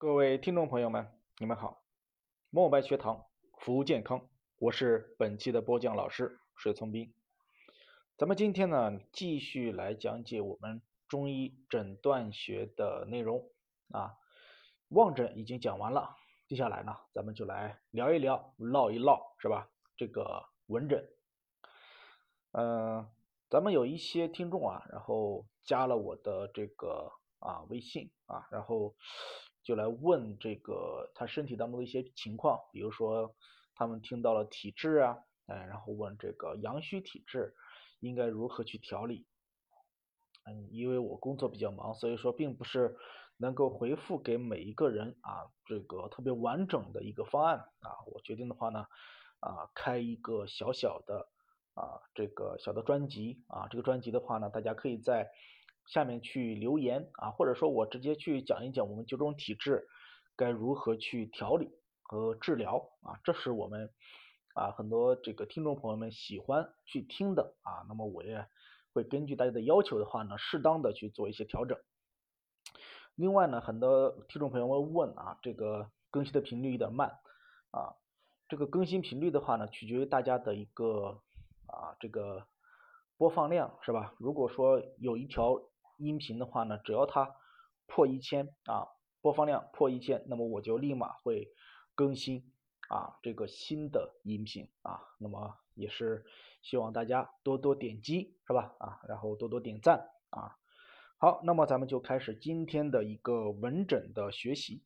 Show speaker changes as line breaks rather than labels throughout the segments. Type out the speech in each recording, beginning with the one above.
各位听众朋友们，你们好！墨白学堂服务健康，我是本期的播讲老师水从斌。咱们今天呢，继续来讲解我们中医诊断学的内容啊。望诊已经讲完了，接下来呢，咱们就来聊一聊、唠一唠，是吧？这个闻诊，嗯，咱们有一些听众啊，然后加了我的这个啊微信啊，然后就来问这个他身体当中的一些情况，比如说他们听到了体质啊，哎，然后问这个阳虚体质应该如何去调理。嗯，因为我工作比较忙，所以说并不是能够回复给每一个人啊这个特别完整的一个方案啊，我决定的话呢，啊开一个小小的啊这个小的专辑啊，这个专辑的话呢，大家可以在下面去留言啊，或者说我直接去讲一讲我们九种体质该如何去调理和治疗啊，这是我们啊很多这个听众朋友们喜欢去听的啊，那么我也。会根据大家的要求的话呢，适当的去做一些调整。另外呢，很多听众朋友们问啊，这个更新的频率有点慢啊，这个更新频率的话呢，取决于大家的一个啊这个播放量是吧？如果说有一条音频的话呢，只要它破一千啊，播放量破一千，那么我就立马会更新啊这个新的音频啊，那么也是。希望大家多多点击，是吧？啊，然后多多点赞啊。好，那么咱们就开始今天的一个文诊的学习。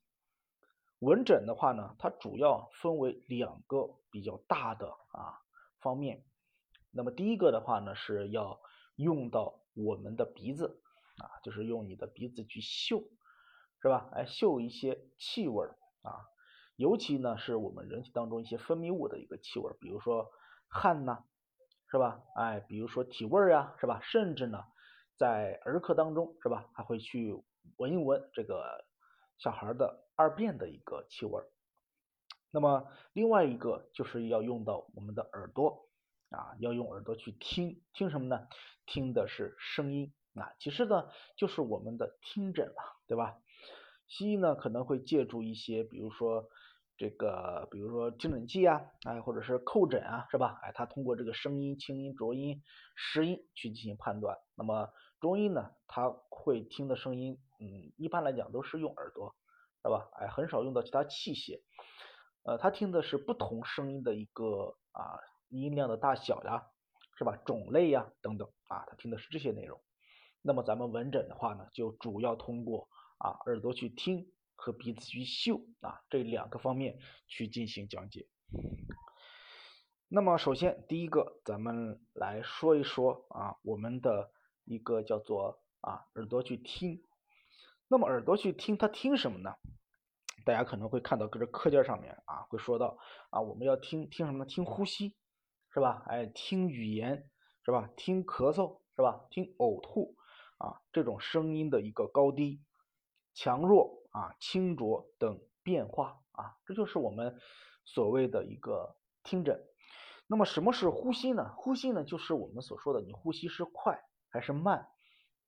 文诊的话呢，它主要分为两个比较大的啊方面。那么第一个的话呢，是要用到我们的鼻子啊，就是用你的鼻子去嗅，是吧？哎，嗅一些气味啊，尤其呢是我们人体当中一些分泌物的一个气味，比如说汗呐。是吧？哎，比如说体味儿呀，是吧？甚至呢，在儿科当中，是吧？还会去闻一闻这个小孩的二便的一个气味儿。那么另外一个就是要用到我们的耳朵啊，要用耳朵去听听什么呢？听的是声音啊，其实呢就是我们的听诊了，对吧？西医呢可能会借助一些，比如说。这个比如说听诊器啊，哎，或者是叩诊啊，是吧？哎，它通过这个声音、清音、浊音、实音去进行判断。那么中医呢，它会听的声音，嗯，一般来讲都是用耳朵，是吧？哎，很少用到其他器械。呃，它听的是不同声音的一个啊音量的大小呀，是吧？种类呀等等啊，它听的是这些内容。那么咱们闻诊的话呢，就主要通过啊耳朵去听。和鼻子去嗅啊，这两个方面去进行讲解。那么首先第一个，咱们来说一说啊，我们的一个叫做啊耳朵去听。那么耳朵去听，它听什么呢？大家可能会看到搁这课件上面啊，会说到啊，我们要听听什么呢？听呼吸是吧？哎，听语言是吧？听咳嗽是吧？听呕吐啊，这种声音的一个高低、强弱。啊，清浊等变化啊，这就是我们所谓的一个听诊。那么什么是呼吸呢？呼吸呢，就是我们所说的你呼吸是快还是慢，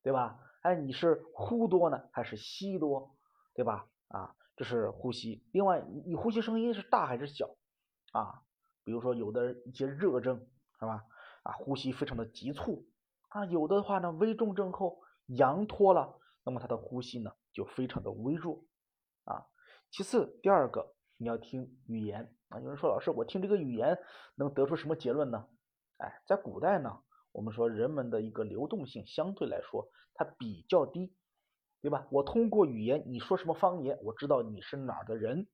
对吧？哎，你是呼多呢还是吸多，对吧？啊，这是呼吸。另外，你呼吸声音是大还是小啊？比如说有的一些热症是吧？啊，呼吸非常的急促啊，有的话呢，危重症后阳脱了。那么他的呼吸呢就非常的微弱啊。其次，第二个你要听语言啊。有人说老师，我听这个语言能得出什么结论呢？哎，在古代呢，我们说人们的一个流动性相对来说它比较低，对吧？我通过语言你说什么方言，我知道你是哪儿的人。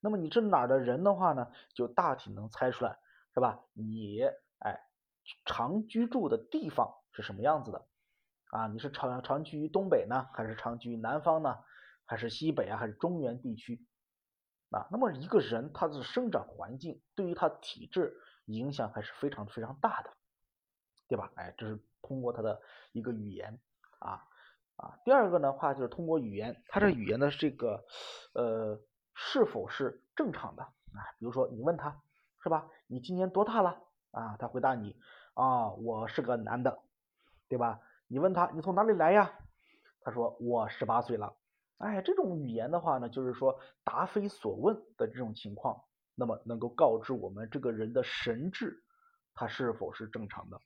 那么你是哪儿的人的话呢，就大体能猜出来，是吧？你哎常居住的地方是什么样子的？啊，你是长长居于东北呢，还是长居于南方呢，还是西北啊，还是中原地区？啊，那么一个人他的生长环境对于他体质影响还是非常非常大的，对吧？哎，这是通过他的一个语言啊啊。第二个的话就是通过语言，他这语言的这个呃是否是正常的啊？比如说你问他是吧？你今年多大了啊？他回答你啊，我是个男的，对吧？你问他，你从哪里来呀？他说我十八岁了，哎，这种语言的话呢，就是说答非所问的这种情况，那么能够告知我们这个人的神智他是否是正常的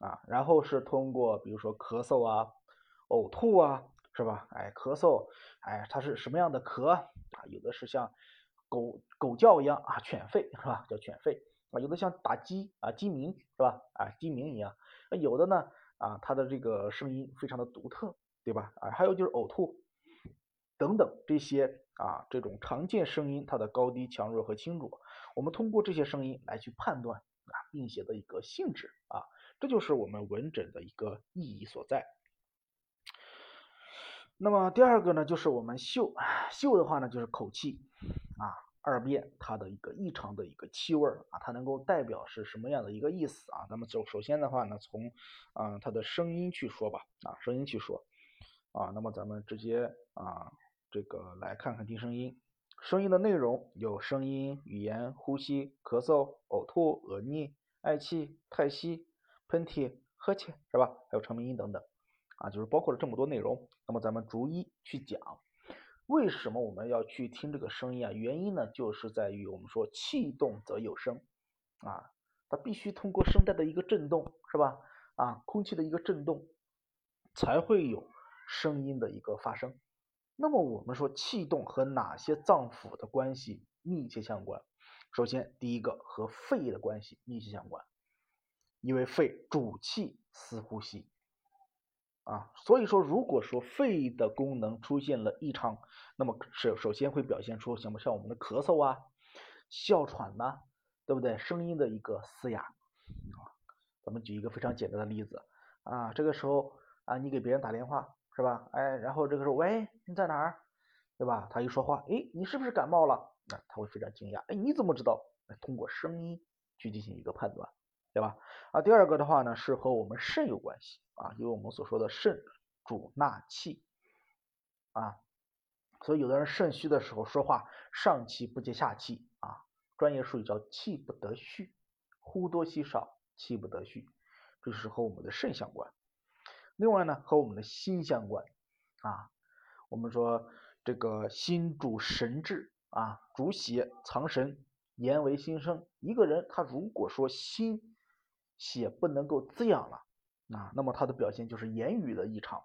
啊。然后是通过比如说咳嗽啊、呕吐啊，是吧？哎，咳嗽，哎，它是什么样的咳啊？有的是像狗狗叫一样啊，犬吠是吧？叫犬吠啊，有的像打鸡啊，鸡鸣是吧？啊，鸡鸣一样。那有的呢啊，它的这个声音非常的独特，对吧？啊，还有就是呕吐等等这些啊，这种常见声音它的高低强弱和轻浊，我们通过这些声音来去判断啊病邪的一个性质啊，这就是我们闻诊的一个意义所在。那么第二个呢，就是我们嗅，嗅的话呢，就是口气啊，二便它的一个异常的一个气味啊，它能够代表是什么样的一个意思啊？咱们首首先的话呢，从啊它的声音去说吧，啊声音去说啊，那么咱们直接啊这个来看看听声音，声音的内容有声音、语言、呼吸、咳嗽、呕吐、恶逆、嗳气、叹息、喷嚏、呵欠，是吧？还有长鸣音等等。啊，就是包括了这么多内容，那么咱们逐一去讲，为什么我们要去听这个声音啊？原因呢，就是在于我们说气动则有声，啊，它必须通过声带的一个震动，是吧？啊，空气的一个震动，才会有声音的一个发生。那么我们说气动和哪些脏腑的关系密切相关？首先，第一个和肺的关系密切相关，因为肺主气司呼吸。啊，所以说，如果说肺的功能出现了异常，那么首首先会表现出什么？像我们的咳嗽啊、哮喘呐，对不对？声音的一个嘶哑啊。咱们举一个非常简单的例子啊，这个时候啊，你给别人打电话是吧？哎，然后这个时候，喂，你在哪儿？对吧？他一说话，哎，你是不是感冒了？那他会非常惊讶，哎，你怎么知道？通过声音去进行一个判断。对吧？啊，第二个的话呢，是和我们肾有关系啊，因为我们所说的肾主纳气啊，所以有的人肾虚的时候说话上气不接下气啊，专业术语叫气不得续，呼多吸少，气不得续，这是和我们的肾相关。另外呢，和我们的心相关啊，我们说这个心主神志啊，主血藏神，言为心声。一个人他如果说心血不能够滋养了啊，那么他的表现就是言语的异常，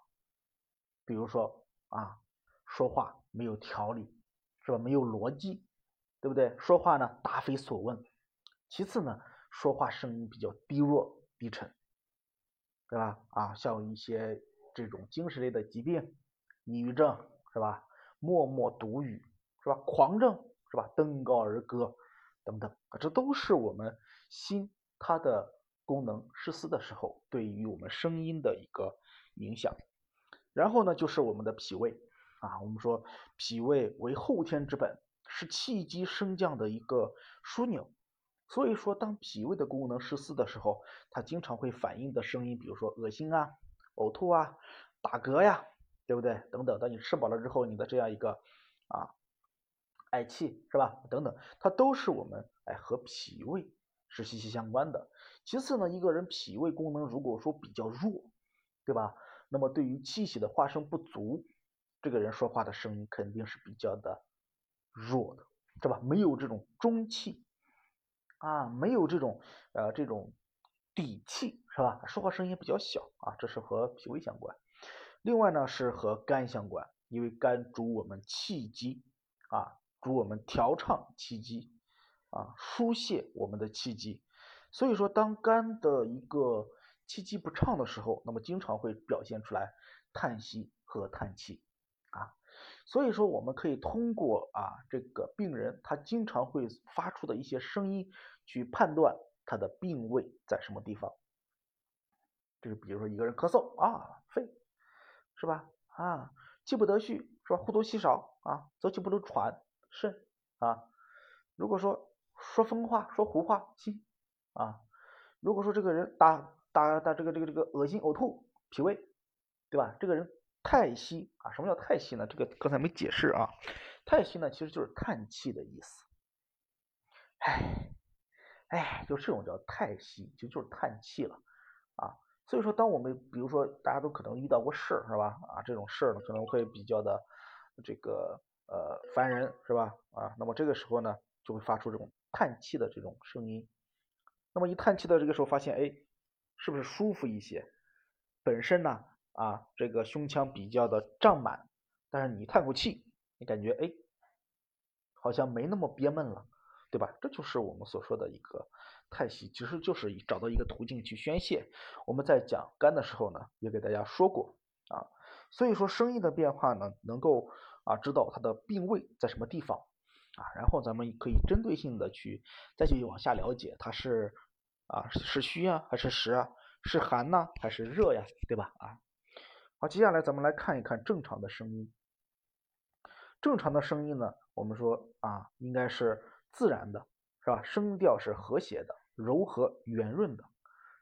比如说啊，说话没有条理，是吧？没有逻辑，对不对？说话呢答非所问。其次呢，说话声音比较低弱低沉，对吧？啊，像一些这种精神类的疾病，抑郁症是吧？默默独语是吧？狂症是吧？登高而歌等等啊，这都是我们心它的。功能失司的时候，对于我们声音的一个影响。然后呢，就是我们的脾胃啊，我们说脾胃为后天之本，是气机升降的一个枢纽。所以说，当脾胃的功能失司的时候，它经常会反映的声音，比如说恶心啊、呕吐啊、打嗝呀，对不对？等等。当你吃饱了之后，你的这样一个啊嗳气是吧？等等，它都是我们哎和脾胃。是息息相关的。其次呢，一个人脾胃功能如果说比较弱，对吧？那么对于气血的化生不足，这个人说话的声音肯定是比较的弱的，是吧？没有这种中气啊，没有这种呃这种底气，是吧？说话声音比较小啊，这是和脾胃相关。另外呢，是和肝相关，因为肝主我们气机啊，主我们调畅气机。啊，疏泄我们的气机，所以说当肝的一个气机不畅的时候，那么经常会表现出来叹息和叹气啊。所以说我们可以通过啊这个病人他经常会发出的一些声音去判断他的病位在什么地方。就是比如说一个人咳嗽啊，肺是吧？啊，气不得续是吧？呼多吸少啊，走气不能喘，肾啊。如果说说疯话，说胡话，心啊。如果说这个人打打打这个这个这个恶心呕吐，脾胃，对吧？这个人太息啊，什么叫太息呢？这个刚才没解释啊。太息呢，其实就是叹气的意思。哎哎，就这种叫太息，其实就是叹气了啊。所以说，当我们比如说大家都可能遇到过事儿，是吧？啊，这种事儿呢可能会比较的这个呃烦人是吧？啊，那么这个时候呢就会发出这种叹气的这种声音。那么一叹气的这个时候发现，哎，是不是舒服一些？本身呢啊这个胸腔比较的胀满，但是你叹口气，你感觉哎好像没那么憋闷了，对吧？这就是我们所说的一个。叹息其实就是找到一个途径去宣泄。我们在讲肝的时候呢，也给大家说过啊。所以说声音的变化呢，能够啊知道它的病位在什么地方啊，然后咱们可以针对性的去再去往下了解，它是啊是虚啊还是实啊，是寒呢还是热呀，对吧？啊，好，接下来咱们来看一看正常的声音。正常的声音呢，我们说啊应该是自然的。是吧？声调是和谐的、柔和、圆润的。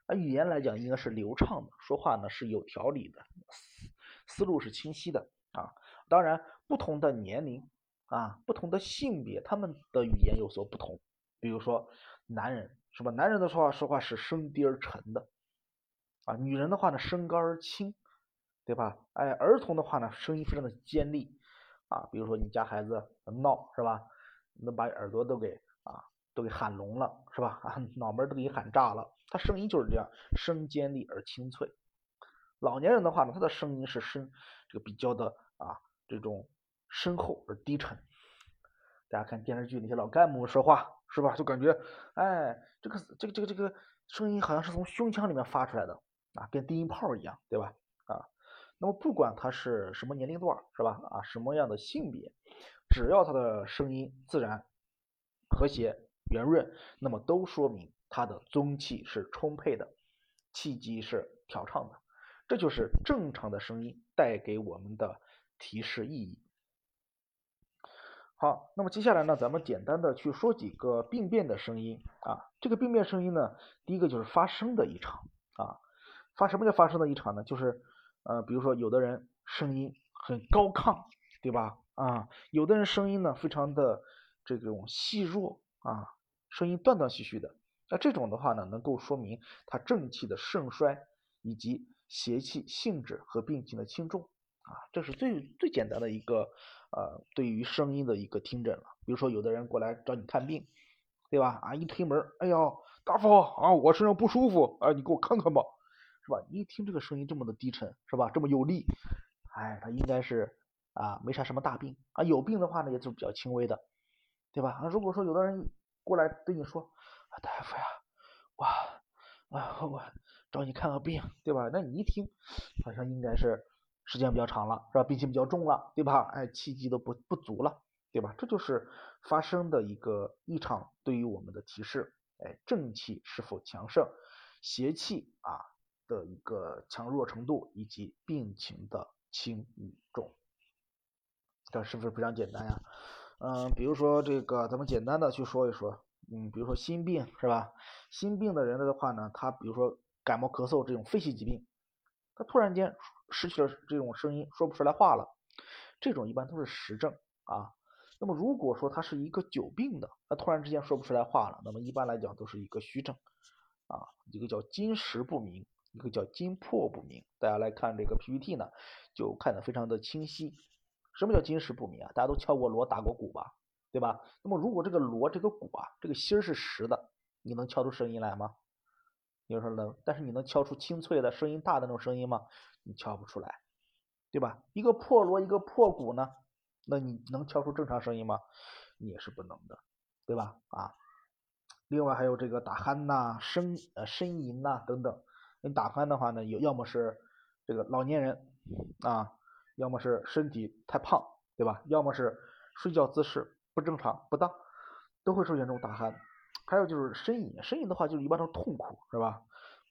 啊，语言来讲应该是流畅的，说话呢是有条理的，思思路是清晰的啊。当然，不同的年龄啊，不同的性别，他们的语言有所不同。比如说，男人是吧？男人的说话说话是声低而沉的啊，女人的话呢声高而轻，对吧？哎，儿童的话呢声音非常的尖利啊。比如说你家孩子闹是吧？能把耳朵都给啊。都给喊聋了是吧？啊，脑门都给喊炸了。他声音就是这样，声尖利而清脆。老年人的话呢，他的声音是声，这个比较的啊，这种深厚而低沉。大家看电视剧那些老干部说话是吧？就感觉哎，这个这个这个这个声音好像是从胸腔里面发出来的啊，跟低音炮一样，对吧？啊，那么不管他是什么年龄段是吧？啊，什么样的性别，只要他的声音自然和谐。圆润，那么都说明他的中气是充沛的，气机是调畅的，这就是正常的声音带给我们的提示意义。好，那么接下来呢，咱们简单的去说几个病变的声音啊。这个病变声音呢，第一个就是发声的异常啊。发什么叫发声的异常呢？就是呃，比如说有的人声音很高亢，对吧？啊，有的人声音呢非常的这种细弱啊。声音断断续续的，那这种的话呢，能够说明他正气的盛衰，以及邪气性质和病情的轻重啊，这是最最简单的一个呃，对于声音的一个听诊了。比如说有的人过来找你看病，对吧？啊，一推门，哎呦，大夫啊，我身上不舒服，啊，你给我看看吧，是吧？你一听这个声音这么的低沉，是吧？这么有力，哎，他应该是啊，没啥什么大病啊，有病的话呢，也就比较轻微的，对吧？啊，如果说有的人。过来对你说，大夫呀，我啊，我找你看个病，对吧？那你一听，好像应该是时间比较长了，是吧？病情比较重了，对吧？哎，气机都不不足了，对吧？这就是发生的一个异常，对于我们的提示，哎，正气是否强盛，邪气啊的一个强弱程度，以及病情的轻与重，这是不是非常简单呀？嗯，比如说这个，咱们简单的去说一说，嗯，比如说心病是吧？心病的人的话呢，他比如说感冒、咳嗽这种肺系疾病，他突然间失去了这种声音，说不出来话了，这种一般都是实症啊。那么如果说他是一个久病的，他突然之间说不出来话了，那么一般来讲都是一个虚症啊，一个叫金石不明，一个叫金破不明。大家来看这个 PPT 呢，就看得非常的清晰。什么叫金石不明啊？大家都敲过锣、打过鼓吧，对吧？那么如果这个锣、这个鼓啊，这个芯儿是实的，你能敲出声音来吗？你说能？但是你能敲出清脆的声音大的那种声音吗？你敲不出来，对吧？一个破锣、一个破鼓呢，那你能敲出正常声音吗？你也是不能的，对吧？啊，另外还有这个打鼾呐、呻呃呻吟呐等等。你打鼾的话呢，有要么是这个老年人啊。要么是身体太胖，对吧？要么是睡觉姿势不正常、不当，都会出现这种打鼾。还有就是呻吟，呻吟的话就是一般都是痛苦，是吧？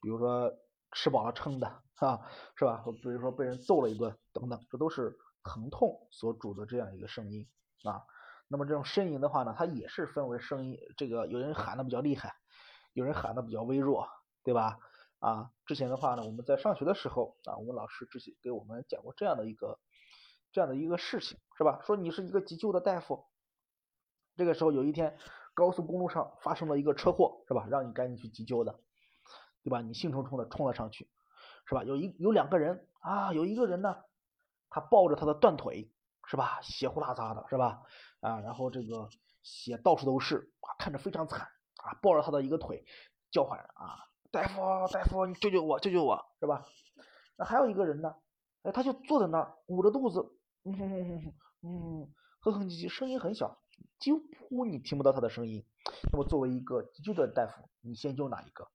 比如说吃饱了撑的，啊，是吧？比如说被人揍了一顿等等，这都是疼痛所主的这样一个声音啊。那么这种呻吟的话呢，它也是分为声音，这个有人喊的比较厉害，有人喊的比较微弱，对吧？啊，之前的话呢，我们在上学的时候啊，我们老师之前给我们讲过这样的一个这样的一个事情，是吧？说你是一个急救的大夫，这个时候有一天高速公路上发生了一个车祸，是吧？让你赶紧去急救的，对吧？你兴冲冲的冲了上去，是吧？有一有两个人啊，有一个人呢，他抱着他的断腿，是吧？血呼啦啦的，是吧？啊，然后这个血到处都是啊，看着非常惨啊，抱着他的一个腿叫唤啊，大夫大夫，你救救我救救我，是吧？那还有一个人呢，哎，他就坐在那儿捂着肚子，嗯哼哼哼嗯嗯，哼哼唧唧，声音很小，几乎你听不到他的声音。那么作为一个急救的大夫，你先救哪一个？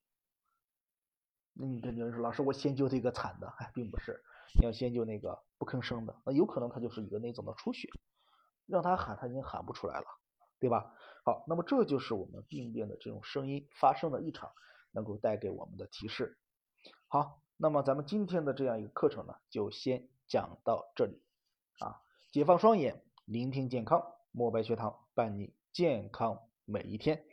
那你肯定说，老师，我先救这个惨的，哎，并不是，你要先救那个不吭声的，那有可能他就是一个内脏的出血，让他喊他已经喊不出来了，对吧？好，那么这就是我们病变的这种声音发生的异常，能够带给我们的提示。好，那么咱们今天的这样一个课程呢，就先讲到这里啊，解放双眼，聆听健康，墨白学堂伴你健康每一天，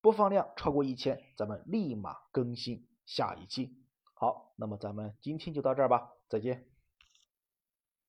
播放量超过一千，咱们立马更新。下一期，好，那么咱们今天就到这儿吧，再见。